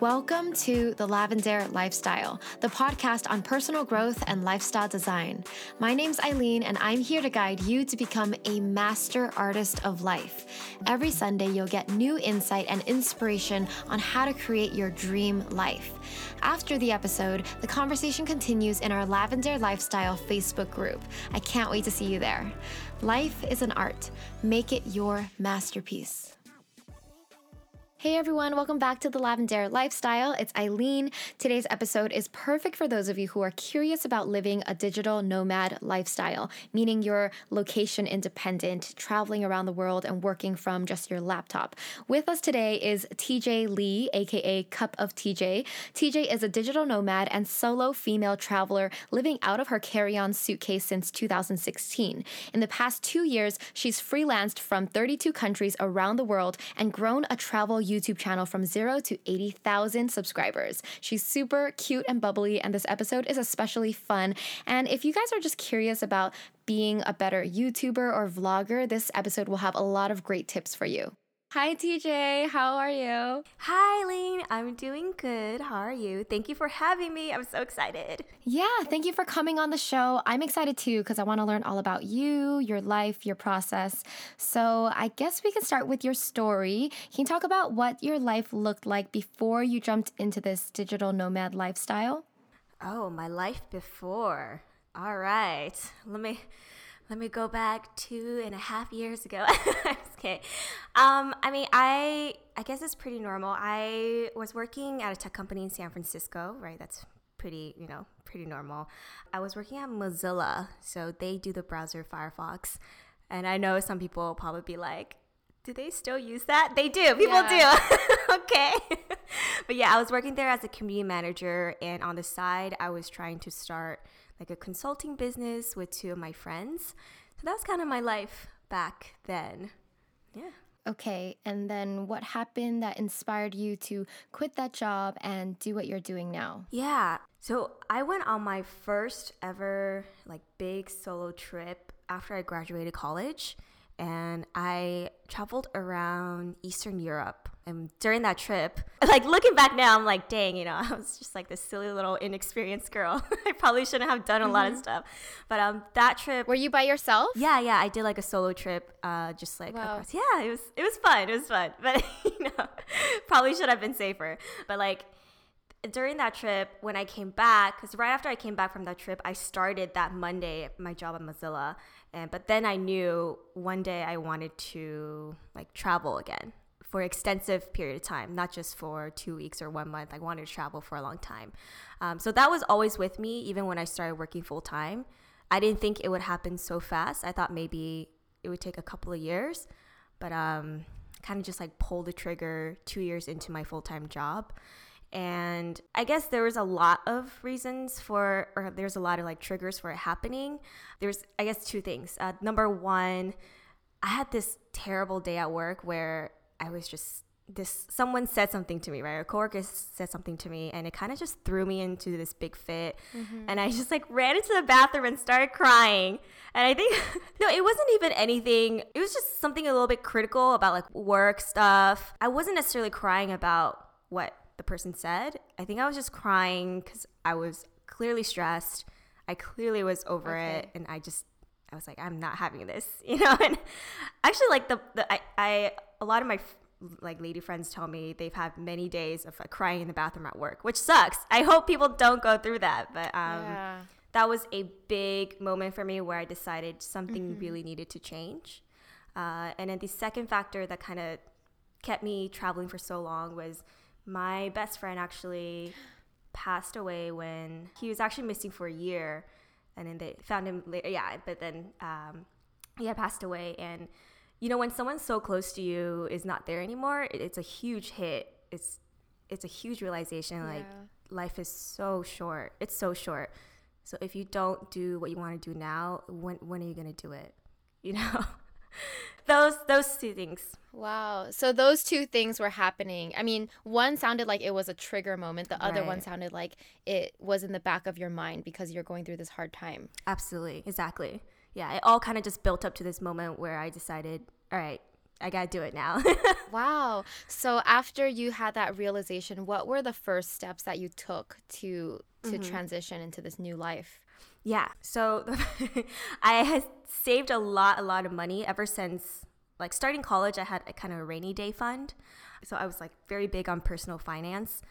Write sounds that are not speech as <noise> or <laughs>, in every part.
Welcome to The Lavendaire Lifestyle, the podcast on personal growth and lifestyle design. My name's Aileen, and I'm here to guide you to become a master artist of life. Every Sunday, you'll get new insight and inspiration on how to create your dream life. After the episode, the conversation continues in our Lavendaire Lifestyle Facebook group. I can't wait to see you there. Life is an art, make it your masterpiece. Hey everyone, welcome back to the Lavendaire Lifestyle. It's Aileen. Today's episode is perfect for those of you who are curious about living a digital nomad lifestyle, meaning you're location independent, traveling around the world and working from just your laptop. With us today is TJ Lee, aka Cup of TJ. TJ is a digital nomad and solo female traveler living out of her carry on suitcase since 2016. In the past two years, she's freelanced from 32 countries around the world and grown a travel YouTube channel from zero to 80,000 subscribers. She's super cute and bubbly, and this episode is especially fun. And if you guys are just curious about being a better YouTuber or vlogger, this episode will have a lot of great tips for you. Hi, TJ. How are you? Hi, Lean. I'm doing good. How are you? Thank you for having me. I'm so excited. Yeah, thank you for coming on the show. I'm excited too because I want to learn all about you, your life, your process. So, I guess we can start with your story. Can you talk about what your life looked like before you jumped into this digital nomad lifestyle? Oh, my life before. All right. Let me let me go back two and a half years ago. <laughs> okay. Um, I mean, I I guess it's pretty normal. I was working at a tech company in San Francisco, right? That's pretty, you know, pretty normal. I was working at Mozilla, so they do the browser Firefox, and I know some people will probably be like, "Do they still use that?" They do. People yeah. do. <laughs> okay. <laughs> but yeah, I was working there as a community manager, and on the side, I was trying to start like a consulting business with two of my friends. So that was kind of my life back then. Yeah. Okay, and then what happened that inspired you to quit that job and do what you're doing now? Yeah. So I went on my first ever like big solo trip after I graduated college and I traveled around Eastern Europe. And during that trip, <laughs> like looking back now, I'm like, dang, you know, <laughs> I was just like this silly little inexperienced girl. <laughs> I probably shouldn't have done a mm-hmm. lot of mm-hmm. stuff. But um, that trip. Were you by yourself? Yeah, yeah. I did like a solo trip, uh, just like wow. across. Yeah, it was it was fun. It was fun, but you know, probably should have been safer. But like during that trip, when I came back, because right after I came back from that trip, I started that Monday my job at Mozilla, and but then I knew one day I wanted to like travel again for extensive period of time, not just for two weeks or one month. I wanted to travel for a long time, um, so that was always with me, even when I started working full time. I didn't think it would happen so fast. I thought maybe it would take a couple of years, but um, kind of just like pulled the trigger two years into my full time job and I guess there was a lot of reasons for, or there's a lot of like triggers for it happening. There's, I guess, two things. Uh, number one, I had this terrible day at work where I was just this someone said something to me right a coworker said something to me and it kind of just threw me into this big fit mm-hmm. and i just like ran into the bathroom and started crying and i think <laughs> no it wasn't even anything it was just something a little bit critical about like work stuff i wasn't necessarily crying about what the person said. I think I was just crying because I was clearly stressed. I clearly was over okay. it, and I just I was like, I'm not having this, <laughs> you know. And actually, like the, the I, I a lot of my like lady friends tell me they've had many days of like, crying in the bathroom at work, which sucks. I hope people don't go through that, but um, yeah. that was a big moment for me where I decided something mm-hmm. really needed to change. Uh, and then the second factor that kind of kept me traveling for so long was my best friend actually passed away when he was actually missing for a year, and then they found him later. Yeah, but then um, he had passed away, and you know when someone so close to you is not there anymore, it, it's a huge hit. It's it's a huge realization. Yeah. Like life is so short. It's so short. So if you don't do what you want to do now, when when are you gonna do it? <laughs> You know those those two things. Wow. So those two things were happening. I mean, one sounded like it was a trigger moment. The other right. one sounded like it was in the back of your mind because you're going through this hard time. Absolutely. Exactly. Yeah, it all kind of just built up to this moment where I decided, all right, I gotta do it now. <laughs> wow. So after you had that realization, what were the first steps that you took to to mm-hmm. transition into this new life? Yeah. So <laughs> I had saved a lot, a lot of money ever since like starting college. I had a kind of a rainy day fund, so I was like very big on personal finance.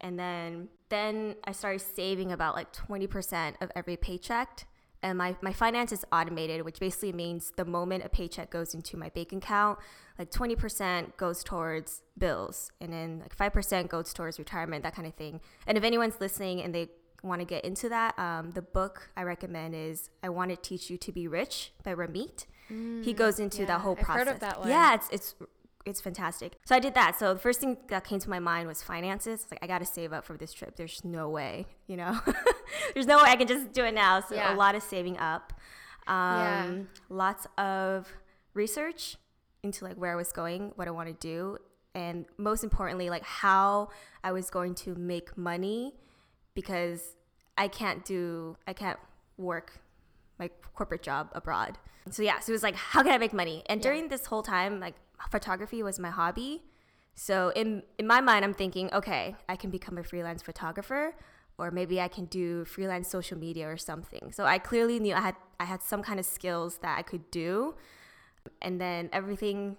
And then then I started saving about like 20% of every paycheck and my, my finance is automated, which basically means the moment a paycheck goes into my bank account, like 20% goes towards bills, and then like 5% goes towards retirement, that kind of thing. And if anyone's listening and they want to get into that, um, the book I recommend is I Want to Teach You to Be Rich by Ramit. Mm, he goes into yeah, that whole process. I've heard of that one. Yeah, it's, it's it's fantastic. So I did that. So the first thing that came to my mind was finances. Like I got to save up for this trip. There's no way, you know. <laughs> There's no way I can just do it now. So yeah. a lot of saving up. Um, yeah. Lots of research into like where I was going, what I want to do, and most importantly, like how I was going to make money because I can't do I can't work my corporate job abroad. So yeah, so it was like how can I make money? And yeah. during this whole time, like photography was my hobby. So in in my mind, I'm thinking, okay, I can become a freelance photographer, or maybe I can do freelance social media or something. So I clearly knew I had I had some kind of skills that I could do, and then everything.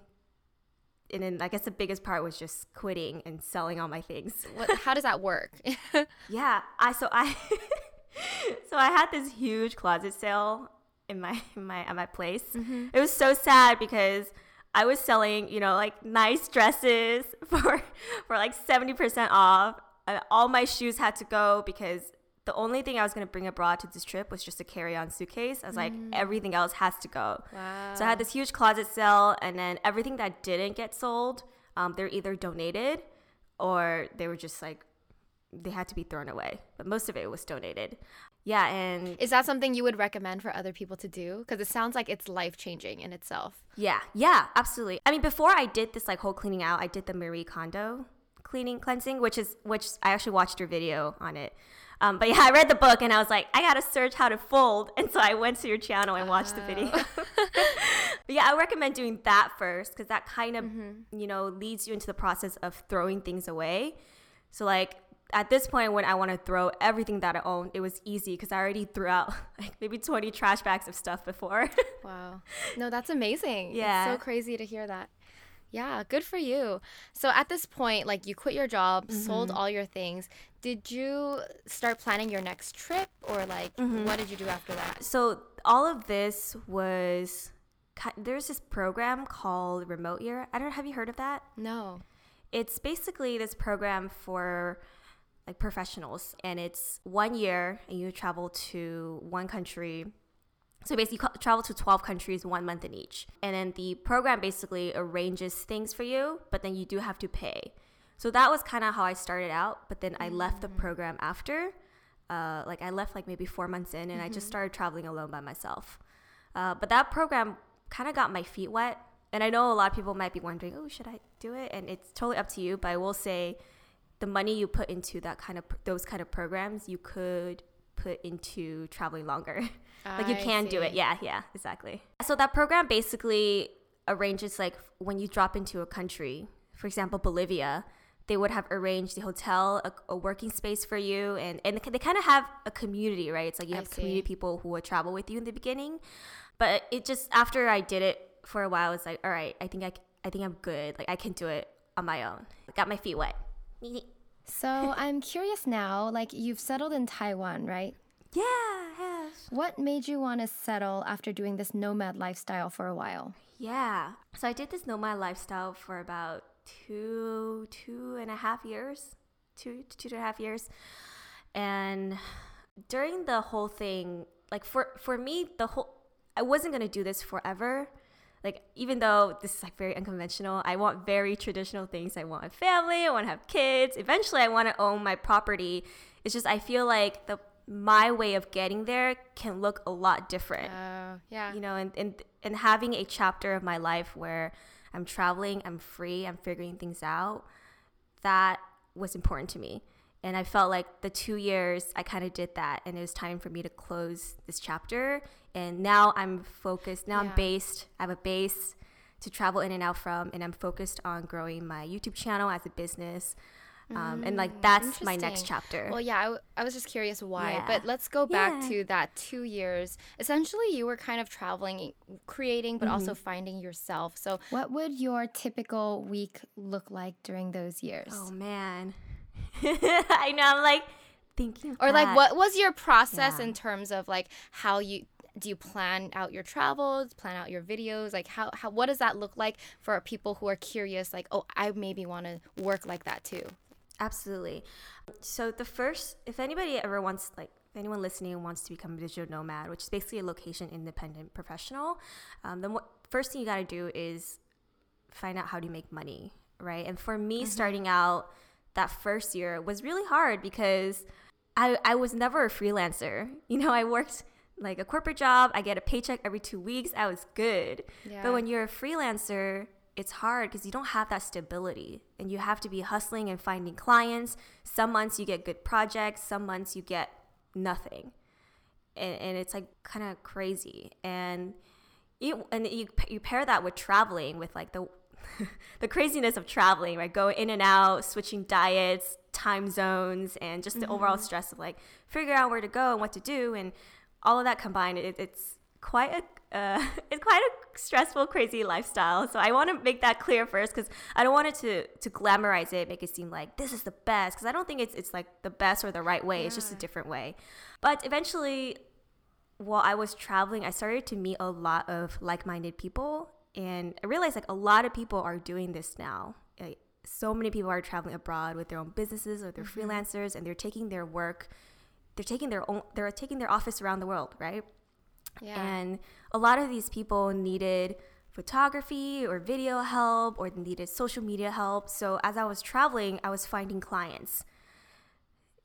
And then I guess the biggest part was just quitting and selling all my things. <laughs> What, how does that work? <laughs> yeah, I so I <laughs> so I had this huge closet sale in my in my at my place. Mm-hmm. It was so sad because I was selling, you know, like nice dresses <laughs> for for like 70% off. And all my shoes had to go because the only thing I was going to bring abroad to this trip was just a carry-on suitcase. I was mm. like everything else has to go. Wow. So I had this huge closet sale and then everything that didn't get sold, um, they're either donated or they were just like they had to be thrown away. But most of it was donated. Yeah, and is that something you would recommend for other people to do? Because it sounds like it's life changing in itself. Yeah, yeah, absolutely. I mean, before I did this like whole cleaning out, I did the Marie Kondo cleaning cleansing, which is which I actually watched your video on it. Um, but yeah, I read the book and I was like, I gotta search how to fold, and so I went to your channel and watched the video. Oh. <laughs> but yeah, I recommend doing that first because that kind of mm-hmm. you know leads you into the process of throwing things away. So like at this point when I want to throw everything that I own, it was easy because I already threw out <laughs> like maybe 20 trash bags of stuff before. <laughs> wow. No, that's amazing. Yeah. It's so crazy to hear that. Yeah, good for you. So at this point, like you quit your job, mm-hmm. sold all your things. Did you start planning your next trip or like mm-hmm. what did you do after that? So all of this was there's this program called Remote Year. I don't know, have you heard of that? No. It's basically this program for like professionals, and it's one year, and you travel to one country. So basically, you travel to 12 countries, one month in each. And then the program basically arranges things for you, but then you do have to pay. So that was kind of how I started out, but then I left the mm. program after. Uh, like I left like maybe four months in, and mm-hmm. I just mm-hmm. started traveling alone by myself. Uh, but that program kind of got my feet wet. And I know a lot of people might be wondering, oh, should I do it? And it's totally up to you. But I will say, the money you put into that kind of those kind of programs, you could put into traveling longer. <laughs> like you can do it. Yeah, yeah, exactly. So that program basically arranges like when you drop into a country, for example, Bolivia, they would have arranged the hotel, a, a working space for you, and and they kind of have a community, right? It's like you have community people who would travel with you in the beginning, but it just after I did it for a while, it's like, all right, I think I, I think I'm good. Like I can do it on my own. I got my feet wet. <laughs> So I'm curious now, like you've settled in Taiwan, right? Yeah, yes. What made you want to settle after doing this nomad lifestyle for a while? Yeah. So I did this nomad lifestyle for about two, two and a half years, two, two and a half years. And during the whole thing, like for, for me, the whole, I wasn't going to do this forever like even though this is like very unconventional i want very traditional things. I want a family i want to have kids. Eventually i want to own my property. It's just i feel like the my way of getting there can look a lot different. Uh, yeah. You know and, and and having a chapter of my life where i'm traveling i'm free i'm figuring things out that was important to me. And I felt like the two years I kind of did that, and it was time for me to close this chapter. And now I'm focused. Now yeah. I'm based. I have a base to travel in and out from, and I'm focused on growing my YouTube channel as a business. Um, and like mm, that's my next chapter. Well, yeah, I, w- I was just curious why, yeah. but let's go back yeah. to that two years. Essentially, you were kind of traveling, creating, but mm-hmm. also finding yourself. So, what would your typical week look like during those years? Oh man, <laughs> I know. I'm like thinking, or like, what was your process yeah. in terms of like how you do you plan out your travels plan out your videos like how, how what does that look like for people who are curious like oh i maybe want to work like that too Absolutely. So the first, if anybody ever wants, like, if anyone listening wants to become a digital nomad, which is basically a location independent professional, um, then what first thing you got to do is find out how to make money, right? And for me, mm-hmm. starting out that first year was really hard because I I was never a freelancer. You know, I worked like a corporate job. I get a paycheck every two weeks. I was good. Yeah. But when you're a freelancer, it's hard because you don't have that stability and you have to be hustling and finding clients. Some months you get good projects, some months you get nothing. And, and it's like kind of crazy. And you and you you pair that with traveling with like the <laughs> the craziness of traveling, right? Going in and out, switching diets, time zones, and just the mm-hmm. overall stress of like figuring out where to go and what to do, and all of that combined, it, it's quite a uh, <laughs> it's quite a stressful, crazy lifestyle. So I want to make that clear first because I don't want it to to glamorize it, make it seem like this is the best. Because I don't think it's it's like the best or the right way. Yeah. It's just a different way. But eventually, while I was traveling, I started to meet a lot of like-minded people, and I realized like a lot of people are doing this now. Like, so many people are traveling abroad with their own businesses or they're mm-hmm. freelancers, and they're taking their work. They're taking their own. They're taking their office around the world, right? Yeah. And a lot of these people needed photography or video help or needed social media help. So as I was traveling, I was finding clients.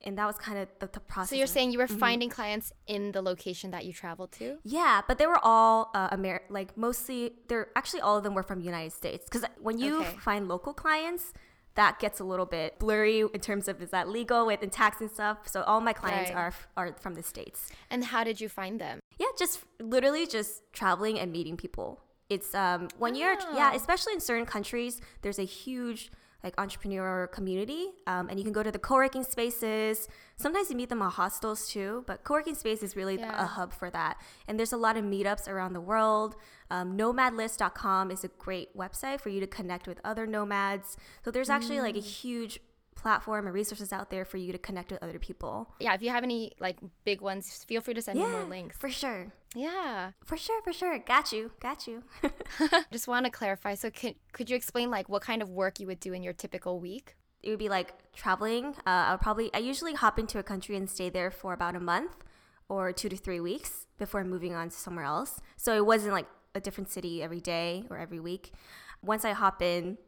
And that was kind of the, the process. So you're saying you were mm-hmm. finding clients in the location that you traveled to? Yeah, but they were all uh, Amer- like mostly they're actually all of them were from United States because when you okay. find local clients, that gets a little bit blurry in terms of is that legal with and tax and stuff. So all my clients right. are are from the states. And how did you find them? Yeah, just literally just traveling and meeting people. It's um when oh. you're yeah, ah. especially in certain countries, there's a huge like entrepreneur community, um, and you can go to the co-working spaces. Sometimes you meet them at hostels too, but co-working space is really yeah. a hub for that. And there's a lot of meetups around the world. Um, nomadlist.com is a great website for you to connect with other nomads. So there's actually mm. like a mm. huge platform and resources out there for you to connect with other people. Yeah, if you have any like big ones, feel free to send yeah, me more links. For sure. Yeah. For sure, for sure. Got you. Got you. <laughs> <laughs> Just want to clarify. So could could you explain like what kind of work you would do in your typical week? It would be like traveling. Uh, I'll probably I usually hop into a country and stay there for about a month or 2 to 3 weeks before moving on to somewhere else. So it wasn't like a different city every day or every week. Once I hop in,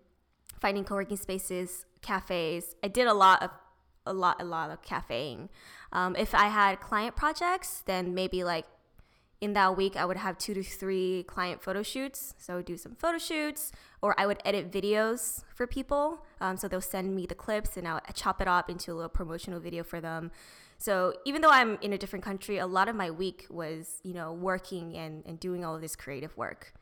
finding co-working spaces, cafes. I did a lot of a lot a lot of cafeing. Um, if I had client projects, then maybe like in that week I would have two to three client photo shoots. So I would do some photo shoots, or I would edit videos for people. Um, so they'll send me the clips, and I'll chop it up into a little promotional video for them. So even though I'm in a different country, a lot of my week was, you know, working and, and doing all of this creative work.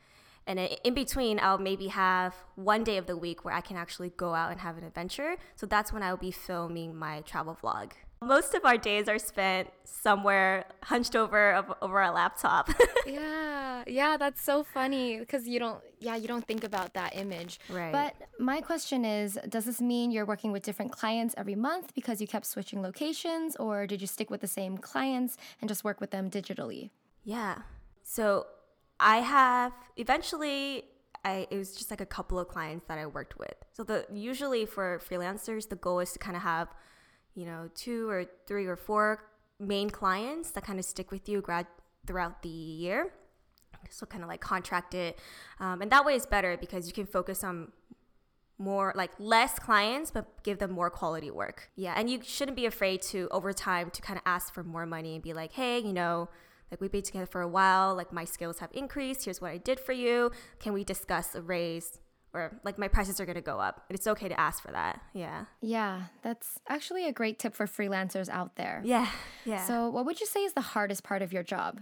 And in between, I'll maybe have one day of the week where I can actually go out and have an adventure. So that's when I'll be filming my travel vlog. Most of our days are spent somewhere hunched over over our laptop. <laughs> yeah, yeah, that's so funny because you don't, yeah, you don't think about that image. Right. But my question is, does this mean you're working with different clients every month because you kept switching locations, or did you stick with the same clients and just work with them digitally? Yeah. So I have eventually I it was just like a couple of clients that I worked with. So the usually for freelancers the goal is to kind of have, you know, two or three or four main clients that kind of stick with you grad throughout the year. So kind of like contract it, um, and that way is better because you can focus on more like less clients but give them more quality work yeah and you shouldn't be afraid to over time to kind of ask for more money and be like hey you know like we've been together for a while, like my skills have increased. Here's what I did for you. Can we discuss a raise? Or like my prices are gonna go up. It's okay to ask for that. Yeah. Yeah. That's actually a great tip for freelancers out there. Yeah. Yeah. So what would you say is the hardest part of your job?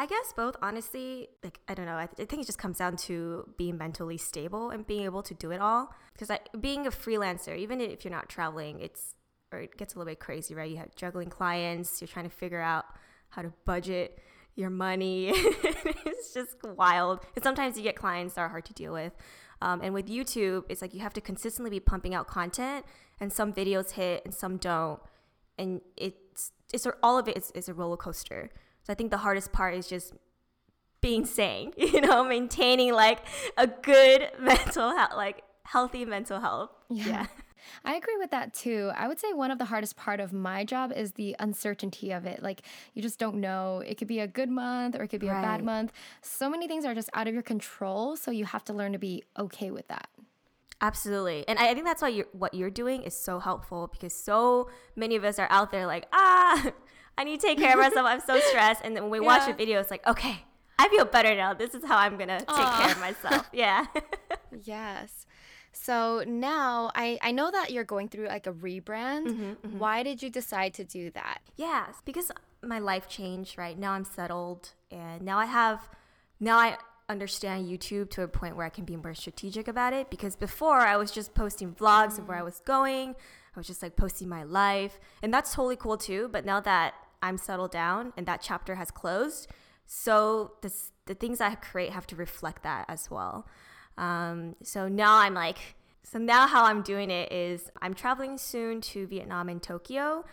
I guess both, honestly. Like, I don't know. I, th- I, think it just comes down to being mentally stable and being able to do it all. Because like, being a freelancer, even if you're not traveling, it's or it gets a little bit crazy, right? You have juggling clients. You're trying to figure out how to budget your money. <laughs> it's just wild. And sometimes you get clients that are hard to deal with. Um, and with YouTube, it's like you have to consistently be pumping out content, and some videos hit and some don't, and it's it's all of it is, is a roller coaster. So I think the hardest part is just being sane, <laughs> you know, maintaining like a good <laughs> mental health, like healthy mental health. Yeah. yeah. I agree with that too. I would say one of the hardest part of my job is the uncertainty of it. Like you just don't know. It could be a good month or it could be right. a bad month. So many things are just out of your control, so you have to learn to be okay with that. Absolutely. And I think that's why you're, what you're doing is so helpful because so many of us are out there like, ah, <laughs> I need to take care of myself. I'm so stressed. And then when we yeah. watch a video, it's like, okay, I feel better now. This is how I'm going to take Aww. care of myself. Yeah. <laughs> yes. So now I, I know that you're going through like a rebrand. Mm-hmm, mm-hmm. Why did you decide to do that? Yes, because my life changed, right? Now I'm settled and now I have, now I understand YouTube to a point where I can be more strategic about it because before I was just posting vlogs mm. of where I mm. was going. I was just like posting my life and that's totally cool too. But now that I'm settled down and that chapter has closed, so this, the things I create have to reflect that as well. Um, so now I'm like, so now how I'm doing it is I'm traveling soon to Vietnam and Tokyo,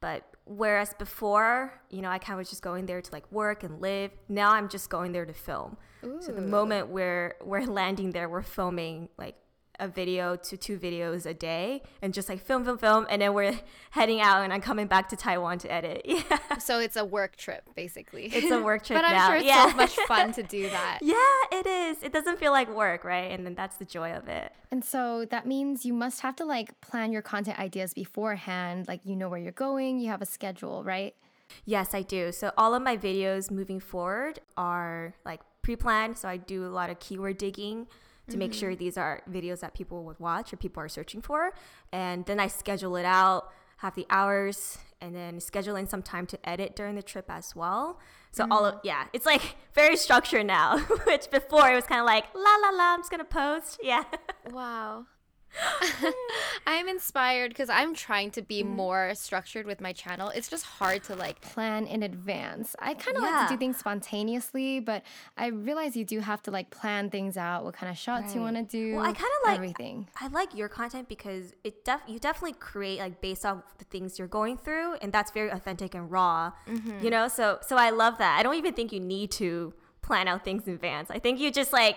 but whereas before, you know, I kind of was just going there to like work and live. Now I'm just going there to film. Ooh. So the moment where we're landing there, we're filming like a video to two videos a day and just like film, film, film. And then we're <laughs> heading out and I'm coming back to Taiwan to edit. <laughs> Yeah. So it's a work trip, basically. It's a work trip <laughs> but I'm now. sure it's yeah. so much fun to do that. Yeah, it is. It doesn't feel like work, right? And then that's the joy of it. And so that means you must have to like plan your content ideas beforehand. Like you know where you're going, you have a schedule, right? Yes, I do. So all of my videos moving forward are like pre-planned. So I do a lot of keyword digging to make sure mm-hmm. these are videos that people would watch or people are searching for. And then I schedule it out, have the hours, and then schedule in some time to edit during the trip as well. So mm-hmm. all of mm-hmm. yeah, it's like very structured now, <laughs> which before it was kind of like la la la, I'm just gonna post. Yeah. <laughs> Wow. <laughs> I'm inspired because I'm trying to be mm. more structured with my channel. It's just hard to like plan in advance. I kind of yeah. like to do things spontaneously, but I realize you do have to like plan things out, what kind of shots right. you want to do. Well, I kind of like everything. I like your content because it def you definitely create like based off the things you're going through, and that's very authentic and raw. Mm-hmm. You know, so so I love that. I don't even think you need to plan out things in advance. I think you just like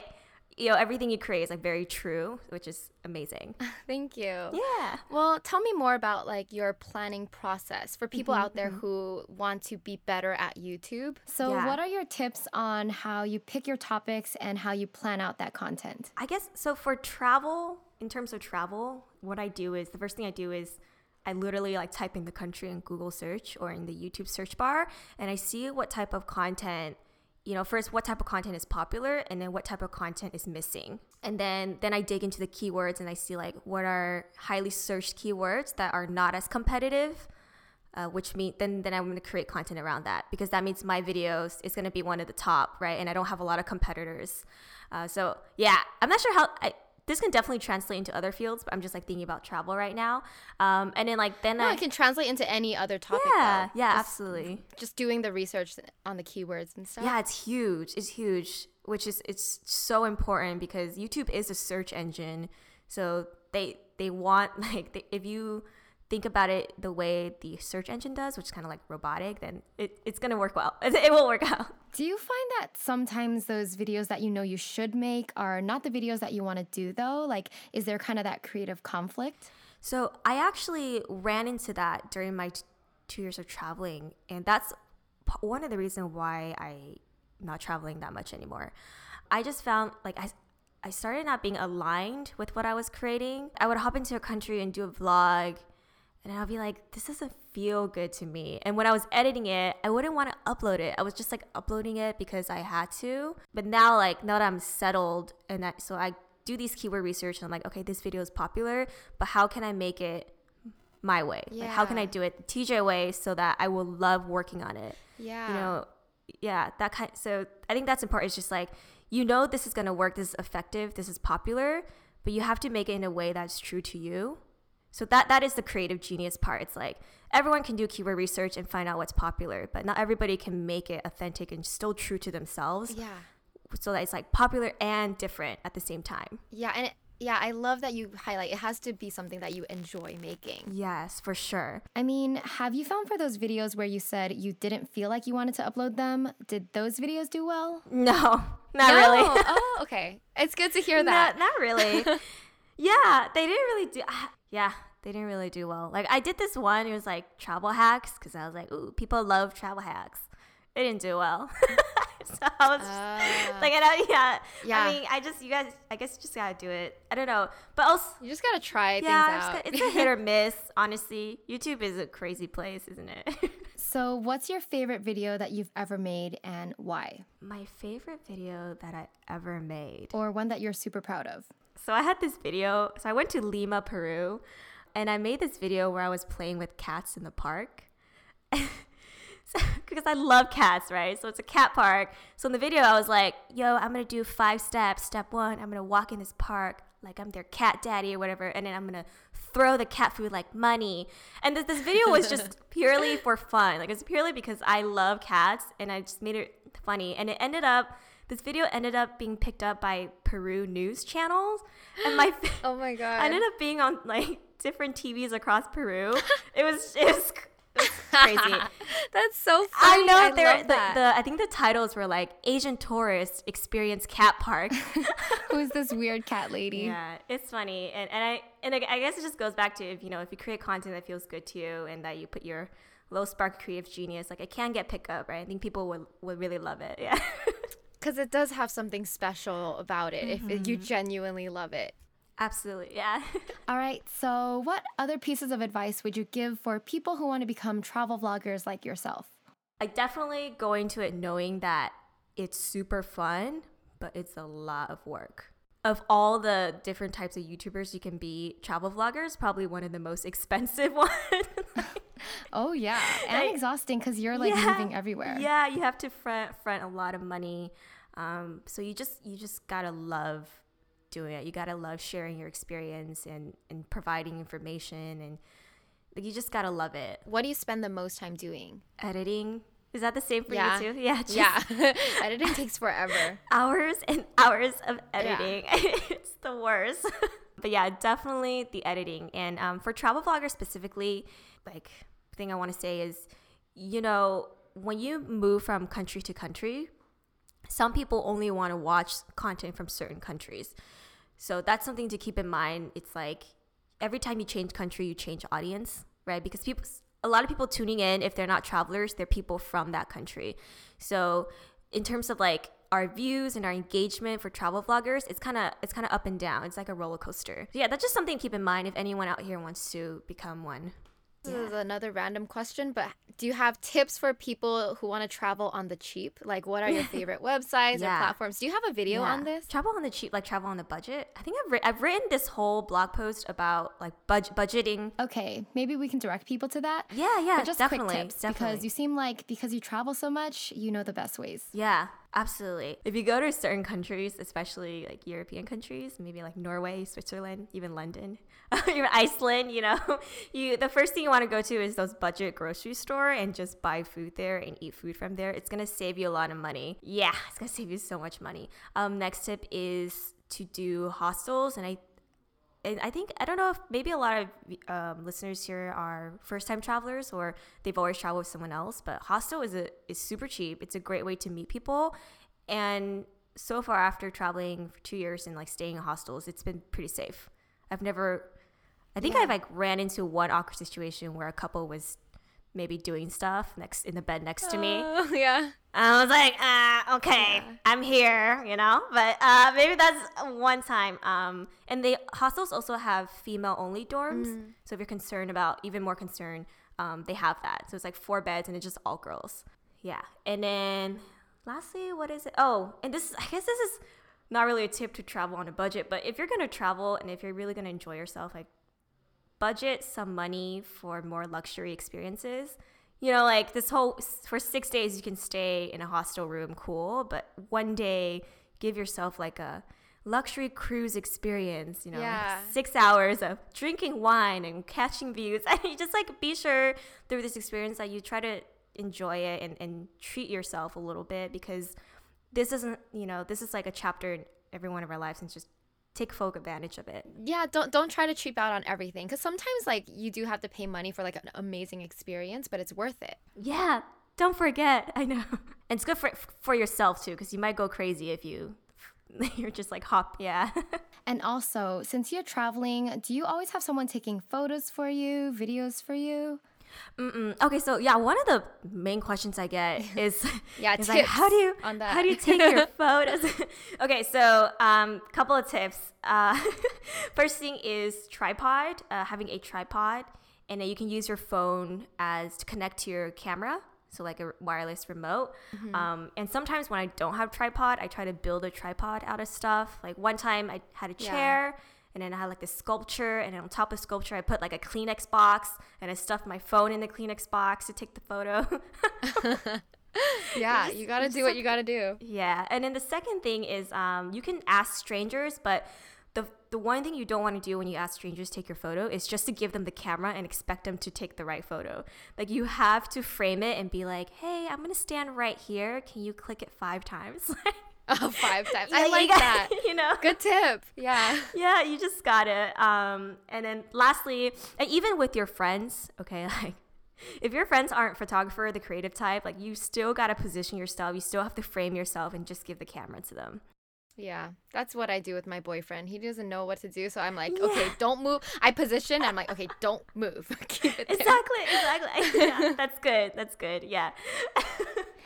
you know everything you create is like very true which is amazing. <laughs> Thank you. Yeah. Well tell me more about like your planning process for people mm-hmm, out there mm-hmm. who want to be better at youtube. So yeah. what are your tips on how you pick your topics and how you plan out that content? I guess so for travel in terms of travel what i do is the first thing i do is I literally like type in the country in Google search or in the YouTube search bar and I see what type of content you know first what type of content is popular and then what type of content is missing. And then then i dig into the keywords and i see like what are highly searched keywords that are not as competitive uh, which mean then then i'm going to create content around that because that means my videos is going to be one of the top right? And i don't have a lot of competitors. Uh, so yeah i'm not sure how I, this can definitely translate into other fields, but I'm just like thinking about travel right now. Um, and then like then no, I, it can translate into any other topic. Yeah, though. yeah, just, absolutely. Just doing the research on the keywords and stuff. Yeah, it's huge. It's huge, which is it's so important because YouTube is a search engine, so they they want <laughs> like they, if you think about it the way the search engine does, which is kind of like robotic, then it, it's going to work well. <laughs> It will work out. Do you find that sometimes those videos that you know you should make are not the videos that you want to do, though? Like, is there kind of that creative conflict? So, I actually ran into that during my t- two years of traveling. And that's p- one of the reasons why I'm not traveling that much anymore. I just found like I, I started not being aligned with what I was creating. I would hop into a country and do a vlog and I'll be like, this doesn't feel good to me. And when I was editing it, I wouldn't want to upload it. I was just like uploading it because I had to. But now, like, now that I'm settled, and that, so I do these keyword research, and I'm like, okay, this video is popular, but how can I make it my way? Yeah. Like, how can I do it the TJ way so that I will love working on it? Yeah. You know, yeah, that kind. So I think that's important. It's just like you know this is gonna work. This is effective. This is popular, but you have to make it in a way that's true to you. So that that is the creative genius part. It's like everyone can do keyword research and find out what's popular, but not everybody can make it authentic and still true to themselves. Yeah. So that it's like popular and different at the same time. Yeah, and it, yeah, I love that you highlight it has to be something that you enjoy making. Yes, for sure. I mean, have you found for those videos where you said you didn't feel like you wanted to upload them, did those videos do well? No, <laughs> not no? really. <laughs> oh, okay. It's good to hear that. Not, not really. <laughs> yeah, they didn't really do. Yeah, they didn't really do well. Like I did this one. It was like travel hacks because I was like, ooh, people love travel hacks. It didn't do well. <laughs> so I was uh, like, I, yeah, yeah. I mean, I just you guys, I guess you just gotta do it. I don't know, but also you just gotta try yeah, things out. it's a <laughs> hit or miss. Honestly, YouTube is a crazy place, isn't it? <laughs> so, what's your favorite video that you've ever made and why? My favorite video that I ever made, or one that you're super proud of. So I had this video. So I went to Lima, Peru, and I made this video where I was playing with cats in the park. <laughs> because I love cats, right? So it's a cat park. So in the video, I was like, yo, I'm gonna do five steps. Step one, I'm gonna walk in this park like I'm their cat daddy or whatever, and then I'm gonna throw the cat food like money. And this, this video was just <laughs> purely for fun. Like it's purely because I love cats and I just made it funny. And it ended up this video ended up being picked up by Peru news channels, and my <gasps> oh my <laughs> god, I ended up being on like different TVs across Peru. <laughs> it was it was crazy. <laughs> That's so funny. I know. I there, the, the, I think the titles were like Asian tourists experience cat park. Who's this weird cat lady? Yeah, it's funny, and and I and I guess it just goes back to if you know if you create content that feels good to you and that you put your low spark creative genius, like it can get picked up, right? I think people would would really love it. Yeah. Because it does have something special about it mm-hmm. if you genuinely love it. Absolutely, yeah. <laughs> All right, so what other pieces of advice would you give for people who want to become travel vloggers like yourself? I definitely go into it knowing that it's super fun, but it's a lot of work. Of all the different types of YouTubers you can be, travel vloggers probably one of the most <laughs> expensive <laughs> ones. Oh yeah, and like, exhausting because you're like yeah, moving everywhere. Yeah, you have to front front a lot of money. Um, so you just you just gotta love doing it. You gotta love sharing your experience and and providing information and like you just gotta love it. What do you spend the most time doing? Editing. Is that the same for yeah. you too? Yeah. yeah. <laughs> <laughs> Editing takes forever. Hours and hours of editing. Yeah. <laughs> it's the worst. but yeah, definitely the editing. And um, for travel vloggers specifically, like thing I want to say is, you know, when you move from country to country, some people only want to watch content from certain countries. So that's something to keep in mind. It's like every time you change country, you change audience, right? Because people, a lot of people tuning in, if they're not travelers, they're people from that country. So in terms of like our views and our engagement for travel vloggers, it's kind of it's kind of up and down. It's like a roller coaster. So yeah, that's just something to keep in mind if anyone out here wants to become one. This yeah. is another random question, but do you have tips for people who want to travel on the cheap? Like, what are your <laughs> favorite websites yeah. or platforms? Do you have a video yeah. on this? Travel on the cheap, like travel on the budget. I think I've ri- I've written this whole blog post about like budget budgeting. Okay, maybe we can direct people to that. Yeah, yeah, but just definitely, quick tips definitely. because you seem like because you travel so much, you know the best ways. Yeah, Absolutely. If you go to certain countries, especially like European countries, maybe like Norway, Switzerland, even London, <laughs> Iceland, you know, <laughs> you the first thing you want to go to is those budget grocery store and just buy food there and eat food from there. It's gonna save you a lot of money. Yeah, it's gonna save you so much money. Um, next tip is to do hostels, and I and I think I don't know if maybe a lot of um, listeners here are first time travelers or they've always traveled with someone else. But hostel is a is super cheap. It's a great way to meet people, and so far after traveling for two years and like staying in hostels, it's been pretty safe. I've never, I think yeah. I've like ran into one awkward situation where a couple was maybe doing stuff next in the bed next to me. Uh, <laughs> yeah. I was like, uh, okay, yeah. I'm here, you know. But uh, maybe that's one time. Um, and the hostels also have female only dorms. Mm. So if you're concerned about even more concerned, um, they have that. So it's like four beds and it's just all girls. Yeah. And then lastly, what is it? Oh, and this I guess this is not really a tip to travel on a budget, but if you're gonna travel and if you're really gonna enjoy yourself, like budget some money for more luxury experiences you know, like this whole for six days you can stay in a hostel room, cool. But one day, give yourself like a luxury cruise experience. You know, yeah. like six hours of drinking wine and catching views, <laughs> and you just like be sure through this experience that you try to enjoy it and, and treat yourself a little bit because this isn't you know this is like a chapter in every one of our lives and just take full advantage of it. Yeah, don't don't try to cheap out on everything cuz sometimes like you do have to pay money for like an amazing experience, but it's worth it. Yeah, don't forget. <laughs> I know. And it's good for for yourself too cuz you might go crazy if you <laughs> you're just like hop, yeah. <laughs> and also, since you're traveling, do you always have someone taking photos for you, videos for you? Mm-mm. Okay, so yeah, one of the main questions I get <laughs> is yeah, is like, how do you how do you take your <laughs> photos? <laughs> okay, so um, couple of tips. Uh, first thing is tripod. Uh, having a tripod, and then you can use your phone as to connect to your camera. So like a wireless remote. Mm-hmm. Um, and sometimes when I don't have tripod, I try to build a tripod out of stuff. Like one time I had a chair. Yeah and then I had like this sculpture, and on top of the sculpture, I put like a Kleenex box, and I stuffed my phone in the Kleenex box to take the photo. <laughs> yeah, just, you gotta do what you gotta do. Yeah, and then the second thing is um, you can ask strangers, but the the one thing you don't want to do when you ask strangers to take your photo is just to give them the camera and expect them to take the right photo. Like you have to frame it and be like, "Hey, I'm gonna stand right here. Can you click it five times?" <laughs> Oh, <laughs> five times. Yeah, I like got, that. <laughs> You know, good tip. Yeah. <laughs> Yeah, you just got it. Um, and then lastly, and even with your friends, okay, like if your friends aren't photographer, the creative type, like you still gotta position yourself. You still have to frame yourself and just give the camera to them. Yeah, that's what I do with my boyfriend. He doesn't know what to do, so I'm like, yeah. okay, don't move. I position. I'm like, okay, don't move. Keep it there. Exactly, exactly. yeah, that's good. That's good. Yeah.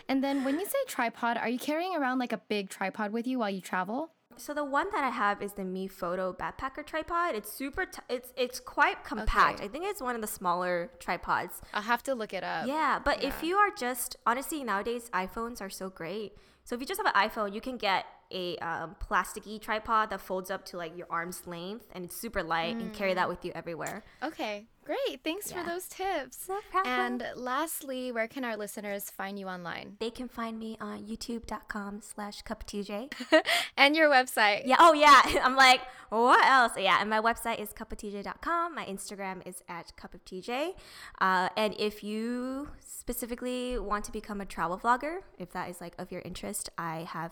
And then when you say tripod, are you carrying around like a big tripod with you while you travel? So the one that I have is the MeFOTO backpacker tripod. It's super. T- it's it's quite compact. Okay. I think it's one of the smaller tripods. I'll have to look it up. Yeah, but yeah. if you are just honestly nowadays iPhones are so great. So if you just have an iPhone, you can get a um, plasticky tripod that folds up to like your arm's length and it's super light mm. and carry that mm. with you everywhere. Okay, great. Thanks yeah. for those tips. No problem. And lastly, where can our listeners find you online? They can find me on youtube.com slash cuptj. <laughs> and your website. Yeah. Oh, yeah. <laughs> I'm like, what else? Yeah. And my website is cupoftj.com. My Instagram is at cupoftj. Uh, and if you specifically want to become a travel vlogger, if that is like of your interest, I have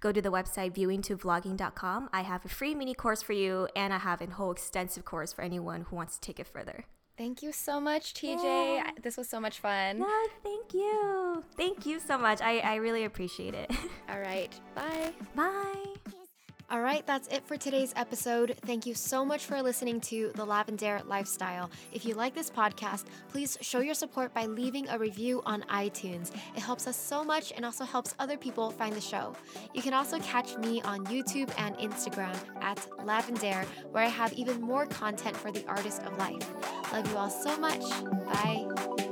go to the website viewingtovlogging.com. I have a free mini course for you, and I have a whole extensive course for anyone who wants to take it further. Thank you so much, TJ. Yeah. This was so much fun. No, thank you. Thank you so much. I, I really appreciate it. <laughs> All right. Bye. Bye. All right, that's it for today's episode. Thank you so much for listening to The Lavendaire Lifestyle. If you like this podcast, please show your support by leaving a review on iTunes. It helps us so much and also helps other people find the show. You can also catch me on YouTube and Instagram at Lavendaire, where I have even more content for the artist of life. Love you all so much. Bye.